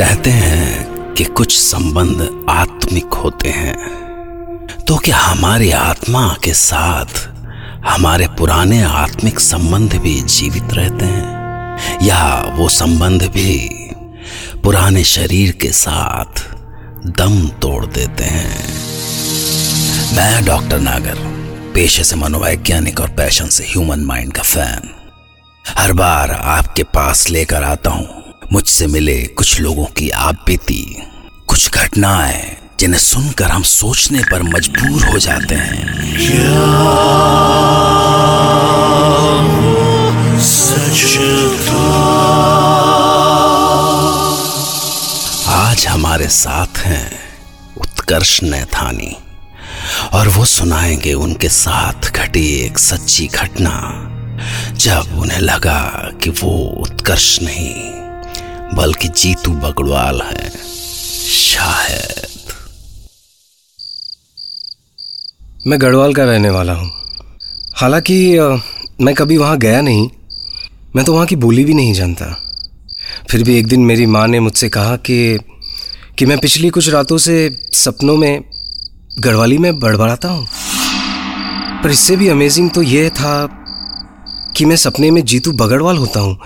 कहते हैं कि कुछ संबंध आत्मिक होते हैं। तो क्या हमारी आत्मा के साथ हमारे पुराने आत्मिक संबंध भी जीवित रहते हैं? या वो संबंध भी पुराने शरीर के साथ दम तोड़ देते हैं? मैं डॉक्टर नागर, पेशे से मनोवैज्ञानिक और पैशन से ह्यूमन माइंड का फ़ैन। हर बार आपके पास लेकर आता हूँ। मुझसे मिले कुछ लोगों की आप बीती। कुछ घटनाएँ जिन्हें सुनकर हम सोचने पर मजबूर हो जाते हैं। आज हमारे साथ हैं उत्कर्ष नैथानी, और वो सुनाएँगे उनके साथ घटी एक सच्ची घटना, जब उन्हें लगा कि वो उत्कर्ष नहीं। बल्कि जीतू बगड़वाल है। शायद। मैं गढ़वाल का रहने वाला हूँ। हालाँकि मैं कभी वहाँ गया नहीं। मैं तो वहाँ की बोली भी नहीं जानता। फिर भी एक दिन मेरी माँ ने मुझसे कहा कि कि मैं पिछली कुछ रातों से सपनों में गढ़वाली में बड़बड़ाता हूँ। पर इससे भी अमेजिंग तो यह था कि मैं सपने में जीतू बगड़वाल होता हूँ।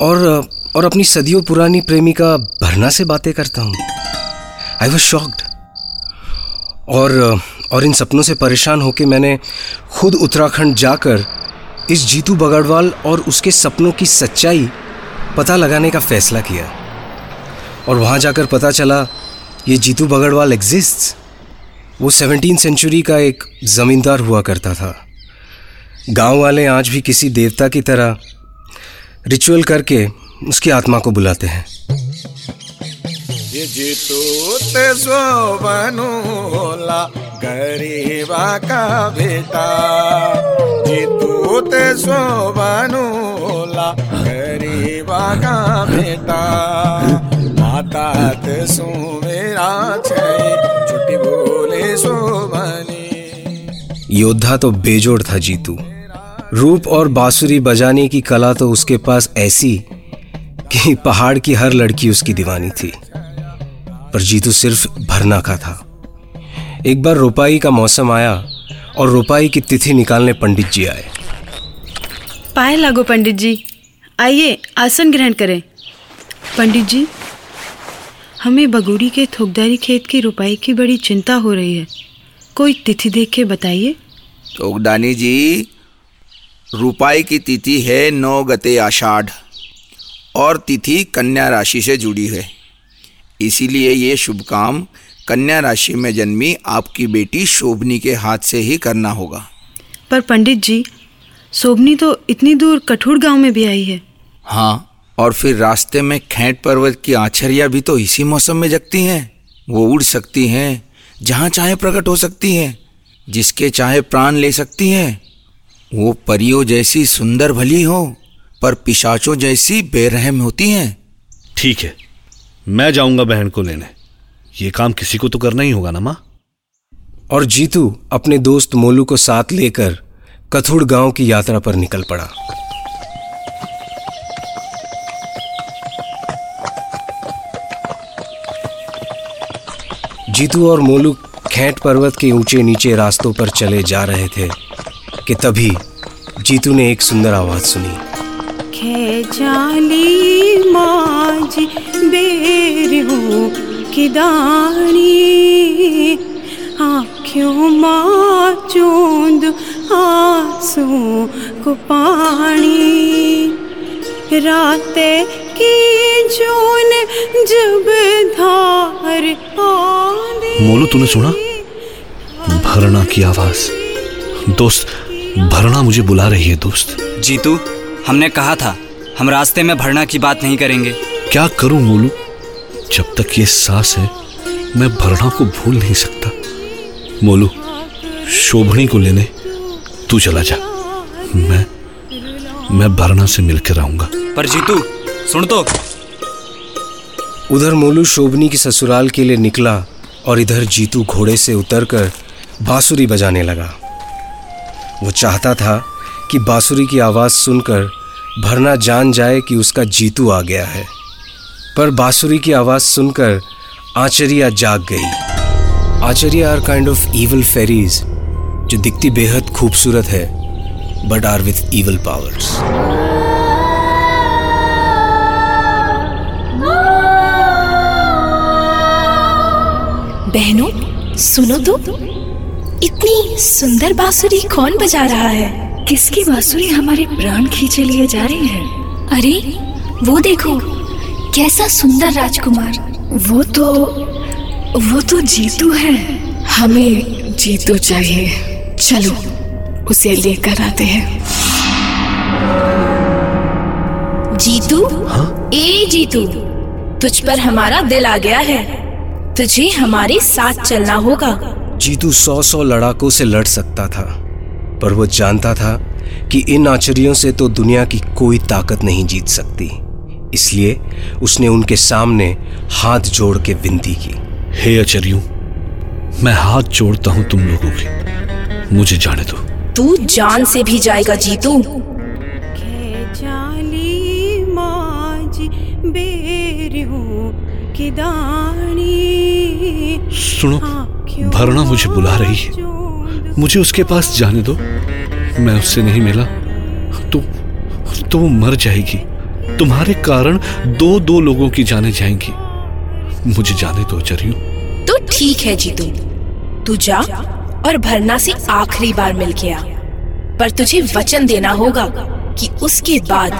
और और अपनी सदियों पुरानी प्रेमिका भरना से बातें करता हूँ। आई वॉज़ शॉक्ड और और इन सपनों से परेशान होकर मैंने खुद उत्तराखंड जाकर इस जीतू बगड़वाल और उसके सपनों की सच्चाई पता लगाने का फैसला किया। और वहाँ जाकर पता चला, ये जीतू बगड़वाल एग्जिस्ट वो सेवनटीन सेंचुरी का एक ज़मींदार हुआ करता था। गाँव वाले आज भी किसी देवता की तरह रिचुअल करके उसकी आत्मा को बुलाते हैं। शोभनु गरीबा का बेटा। जितू ते शोभनु होला गरीबा का बेटा। माता ते सुमेरा छै छुट्टी बोले शोभनी योद्धा तो बेजोड़ था जीतू। रूप और बांसुरी बजाने की कला तो उसके पास ऐसी कि पहाड़ की हर लड़की उसकी दीवानी थी। पर जीतू सिर्फ़ भरना का था। एक बार रोपाई का मौसम आया और रोपाई की तिथि निकालने पंडित जी आए। पाए लागो पंडित जी आइए आसन ग्रहण करें। पंडित जी हमें बगूड़ी के थोकदारी खेत की रुपाई की बड़ी चिंता हो रही है। कोई तिथि देख के बताइए। चौगदानी जी रुपाई की तिथि है नौ गते आषाढ़। और तिथि कन्या राशि से जुड़ी है। इसीलिए ये शुभ काम कन्या राशि में जन्मी आपकी बेटी शोभनी के हाथ से ही करना होगा। पर पंडित जी शोभनी तो इतनी दूर कठूर गाँव में भी आई है। हाँ और फिर रास्ते में खेट पर्वत की आछरिया भी तो इसी मौसम में जगती हैं। वो उड़ सकती हैं जहाँ चाहे प्रकट हो सकती हैं जिसके चाहे प्राण ले सकती हैं। वो परियों जैसी सुंदर भली हो। पर पिशाचों जैसी बेरहम होती हैं। ठीक है मैं जाऊँगा बहन को लेने। ये काम किसी को तो करना ही होगा ना माँ? और जीतू अपने दोस्त मोलू को साथ लेकर कथुड़ गाँव की यात्रा पर निकल पड़ा। जीतू और मोलू खेट पर्वत के ऊँचे नीचे रास्तों पर चले जा रहे थे कि तभी जीतू ने एक सुंदर आवाज़ सुनी। खेचाली माजी बेरू किदानी आँखों माँ चूंद आँसू को पानी। राते की जून जब धार आंधी। मोलू तूने सुना? भरना की आवाज़। दोस्त भरना मुझे बुला रही है दोस्त। जीतू हमने कहा था हम रास्ते में भरना की बात नहीं करेंगे। क्या करूँ मोलू? जब तक ये सांस है मैं भरना को भूल नहीं सकता। मोलू शोभनी को लेने तू चला जा। मैं मैं भरना से मिलकर आऊँगा। पर जीतू सुन तो। उधर मोलू शोभनी की ससुराल के लिए निकला और इधर जीतू घोड़े से उतरकर बांसुरी बजाने लगा। वो चाहता था कि बांसुरी की आवाज़ सुनकर भरना जान जाए कि उसका जीतू आ गया है। पर बांसुरी की आवाज़ सुनकर आचरिया जाग गई। Aachariya are kind of evil fairies जो दिखती बेहद खूबसूरत है but are with evil powers बहनों, सुनो तो। इतनी सुंदर बांसुरी कौन बजा रहा है? किसकी बांसुरी हमारे प्राण खींचे लिए जा रही है? अरे वो देखो कैसा सुंदर राजकुमार। वो तो वो तो जीतू है। हमें जीतू चाहिए। चलो उसे लेकर आते हैं। जीतू? ए जीतू तुझ पर हमारा दिल आ गया है। तुझे हमारे साथ चलना होगा। जीतू सौ सौ लड़ाकों से लड़ सकता था। पर वो जानता था कि इन आचरियों से तो दुनिया की कोई ताकत नहीं जीत सकती। इसलिए उसने उनके सामने हाथ जोड़ के विनती की। हे आचार्यों मैं हाथ जोड़ता हूँ तुम लोगों के। मुझे जाने दो। तू जान से भी जाएगा जीतू। सुनो भरना मुझे बुला रही है। मुझे उसके पास जाने दो। मैं उससे नहीं मिला। तो तो वो मर जाएगी। तुम्हारे कारण दो दो लोगों की जाने जाएँगी। मुझे जाने दो चरियो। तो ठीक है जीतू। तू जा और भरना से आखिरी बार मिल गया पर तुझे वचन देना होगा कि उसके बाद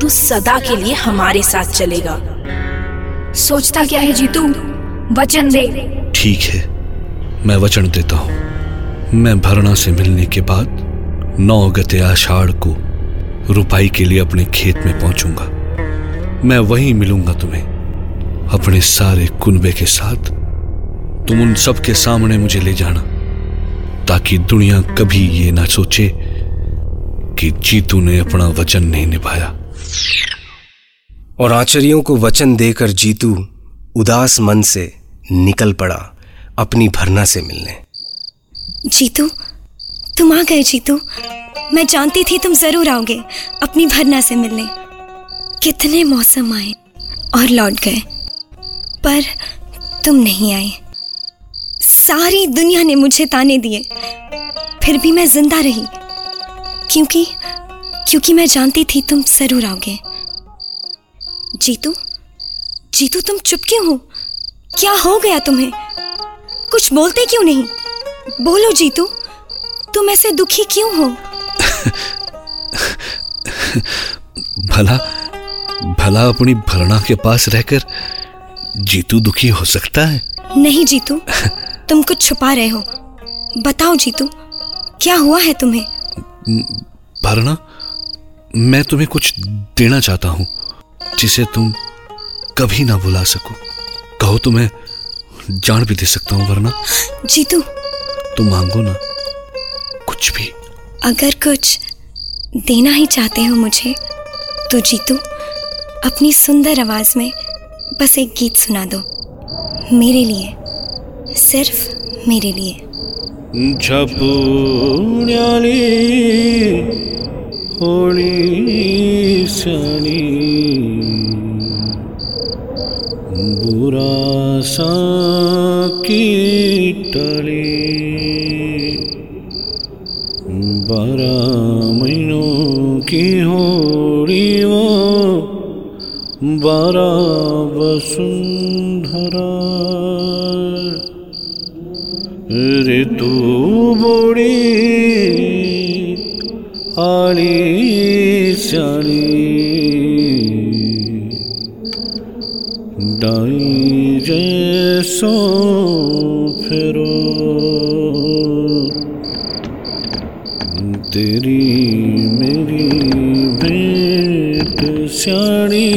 तू सदा के लिए हमारे साथ चलेगा। सोचता क्या है जीतू? वचन दे। ठीक है। मैं वचन देता हूँ। मैं भरना से मिलने के बाद नौ गते आषाढ़ को रुपाई के लिए अपने खेत में पहुंचूँगा। मैं वहीं मिलूँगा तुम्हें, अपने सारे कुनबे के साथ। तुम उन सब के सामने मुझे ले जाना, ताकि दुनिया कभी ये ना सोचे कि जीतू ने अपना वचन नहीं निभाया। और आचार्यों को वचन देकर जीतू उदास मन से निकल पड़ा अपनी भरना से मिलने। जीतू, तुम आ गए जीतू। मैं जानती थी तुम ज़रूर आओगे अपनी भरना से मिलने। कितने मौसम आए और लौट गए, पर तुम नहीं आए। सारी दुनिया ने मुझे ताने दिए। फिर भी मैं ज़िंदा रही, क्योंकि क्योंकि मैं जानती थी तुम ज़रूर आओगे। जीतू जीतू, तुम चुप क्यों हो? क्या हो गया तुम्हें? कुछ बोलते क्यों नहीं? बोलो जीतू तुम ऐसे दुखी क्यों हो? भला भला अपनी भरना के पास रहकर जीतू दुखी हो सकता है? नहीं जीतू तुम कुछ छुपा रहे हो। बताओ जीतू क्या हुआ है तुम्हें? भरना मैं तुम्हें कुछ देना चाहता हूँ जिसे तुम कभी ना भुला सको। कहो तो मैं जान भी दे सकता हूँ वरना जीतू तुम मांगो ना कुछ भी। अगर कुछ देना ही चाहते हो मुझे तो जीतू अपनी सुंदर आवाज़ में बस एक गीत सुना दो। मेरे लिए सिर्फ़ मेरे लिए। झपुण्याली होळी सणी बुरासा कीटली बारा महीनों की होड़ी वो बारा वसुंधरा ऋतु बोड़ी आली स्याली डाई जैसो फिरो तेरी मेरी भेंट स्याणी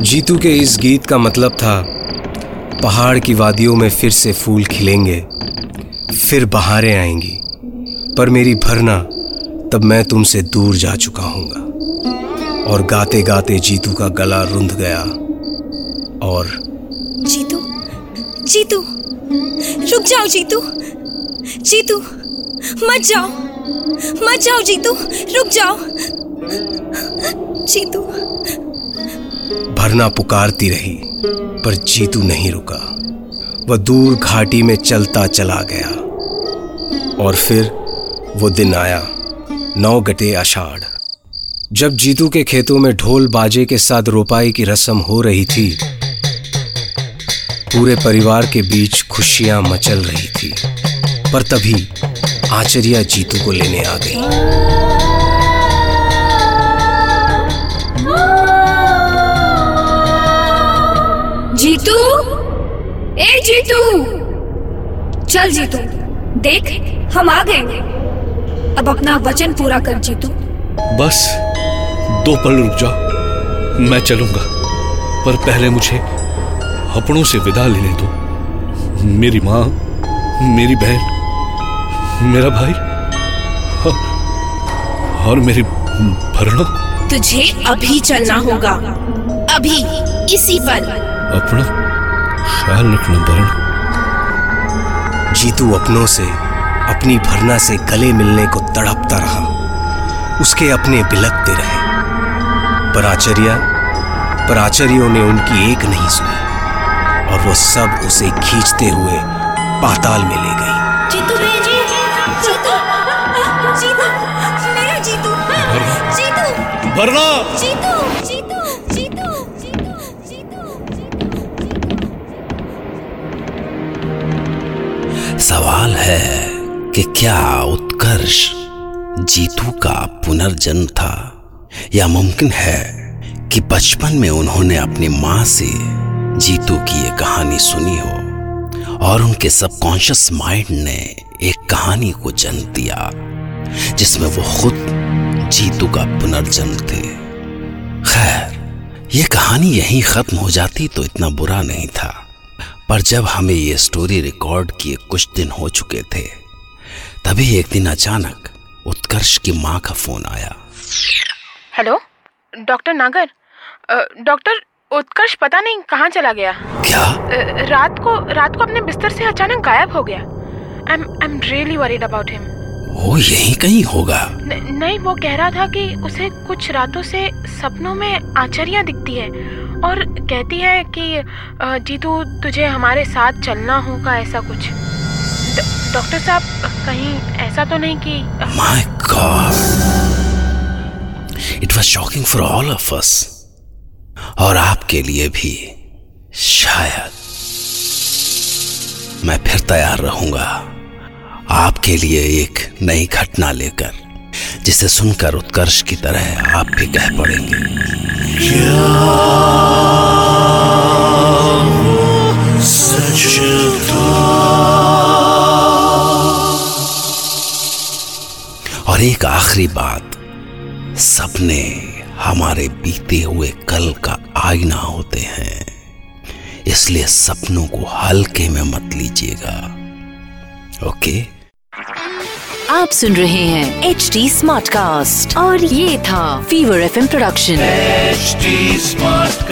जीतू के इस गीत का मतलब था, पहाड़ की वादियों में फिर से फूल खिलेंगे, फिर बहारें आएँगी, पर मेरी भरना, तब मैं तुमसे दूर जा चुका हूँगा और गाते गाते जीतू का गला रुंध गया। और जीतू जीतू रुक जाओ जीतू जीतू मत जाओ मत जाओ जीतू रुक जाओ। जीतू। भरना पुकारती रही पर जीतू नहीं रुका। वह दूर घाटी में चलता चला गया। और फिर वो दिन आया नौ गटे आषाढ़। जब जीतू के खेतों में ढोल बाजे के साथ रोपाई की रस्म हो रही थी पूरे परिवार के बीच खुशियाँ मचल रही थी पर तभी आचरिया जीतू को लेने आ गई। जीतू? ए जीतू! चल जीतू देख हम आ गए। अब अपना वचन पूरा कर जीतू। बस। दो पल रुक जाओ मैं चलूँगा। पर पहले मुझे अपनों से विदा लेने दो। मेरी माँ मेरी बहन मेरा भाई और, मेरी भरना तुझे अभी चलना होगा। अभी इसी पल। अपना ख्याल रखना भरना जीतू अपनों से अपनी भरना से गले मिलने को तड़पता रहा। उसके अपने बिलकते रहे। पर आचार्य पर आचार्यों ने उनकी एक नहीं सुनी और वो सब उसे खींचते हुए पाताल में ले गई। जीतू जी जीतू जीतू मेरा जीतू जीतू भरना। जीतू जीतू जीतू जीतू। सवाल है कि क्या उत्कर्ष जीतू का पुनर्जन्म था? या मुमकिन है कि बचपन में उन्होंने अपनी माँ से जीतू की ये कहानी सुनी हो? और उनके सबकॉन्शियस माइंड ने एक कहानी को जन्म दिया, जिसमें वो खुद जीतू का पुनर्जन्म थे। खैर, ये कहानी यहीं खत्म हो जाती तो इतना बुरा नहीं था। पर जब हमें ये स्टोरी रिकॉर्ड किए कुछ दिन हो चुके थे, तभी एक दिन अचानक उत्कर्ष की माँ का फ़ोन आया। Hello? Doctor Nagar? Doctor Utkarsh पता नहीं कहाँ चला गया। क्या? रात को रात को अपने बिस्तर से अचानक गायब हो गया। I am I am really worried about him वो यहीं कहीं होगा। न, नहीं वो कह रहा था कि उसे कुछ रातों से सपनों में आचरियाँ दिखती है और कहती है कि जीतू तुझे हमारे साथ चलना होगा ऐसा कुछ। डॉक्टर साहब कहीं ऐसा तो नहीं कि my God was shocking for all of us और आपके लिए भी, शायद। मैं फिर तैयार रहूँगा। आपके लिए एक नई घटना लेकर, जिसे सुनकर उत्कर्ष की तरह आप भी कह पड़ेंगे। और एक आखिरी बात सपने हमारे बीते हुए कल का आईना होते हैं। इसलिए सपनों को हल्के में मत लीजिएगा। ओके? आप सुन रहे हैं एच डी स्मार्ट कास्ट और ये था fever F production H smart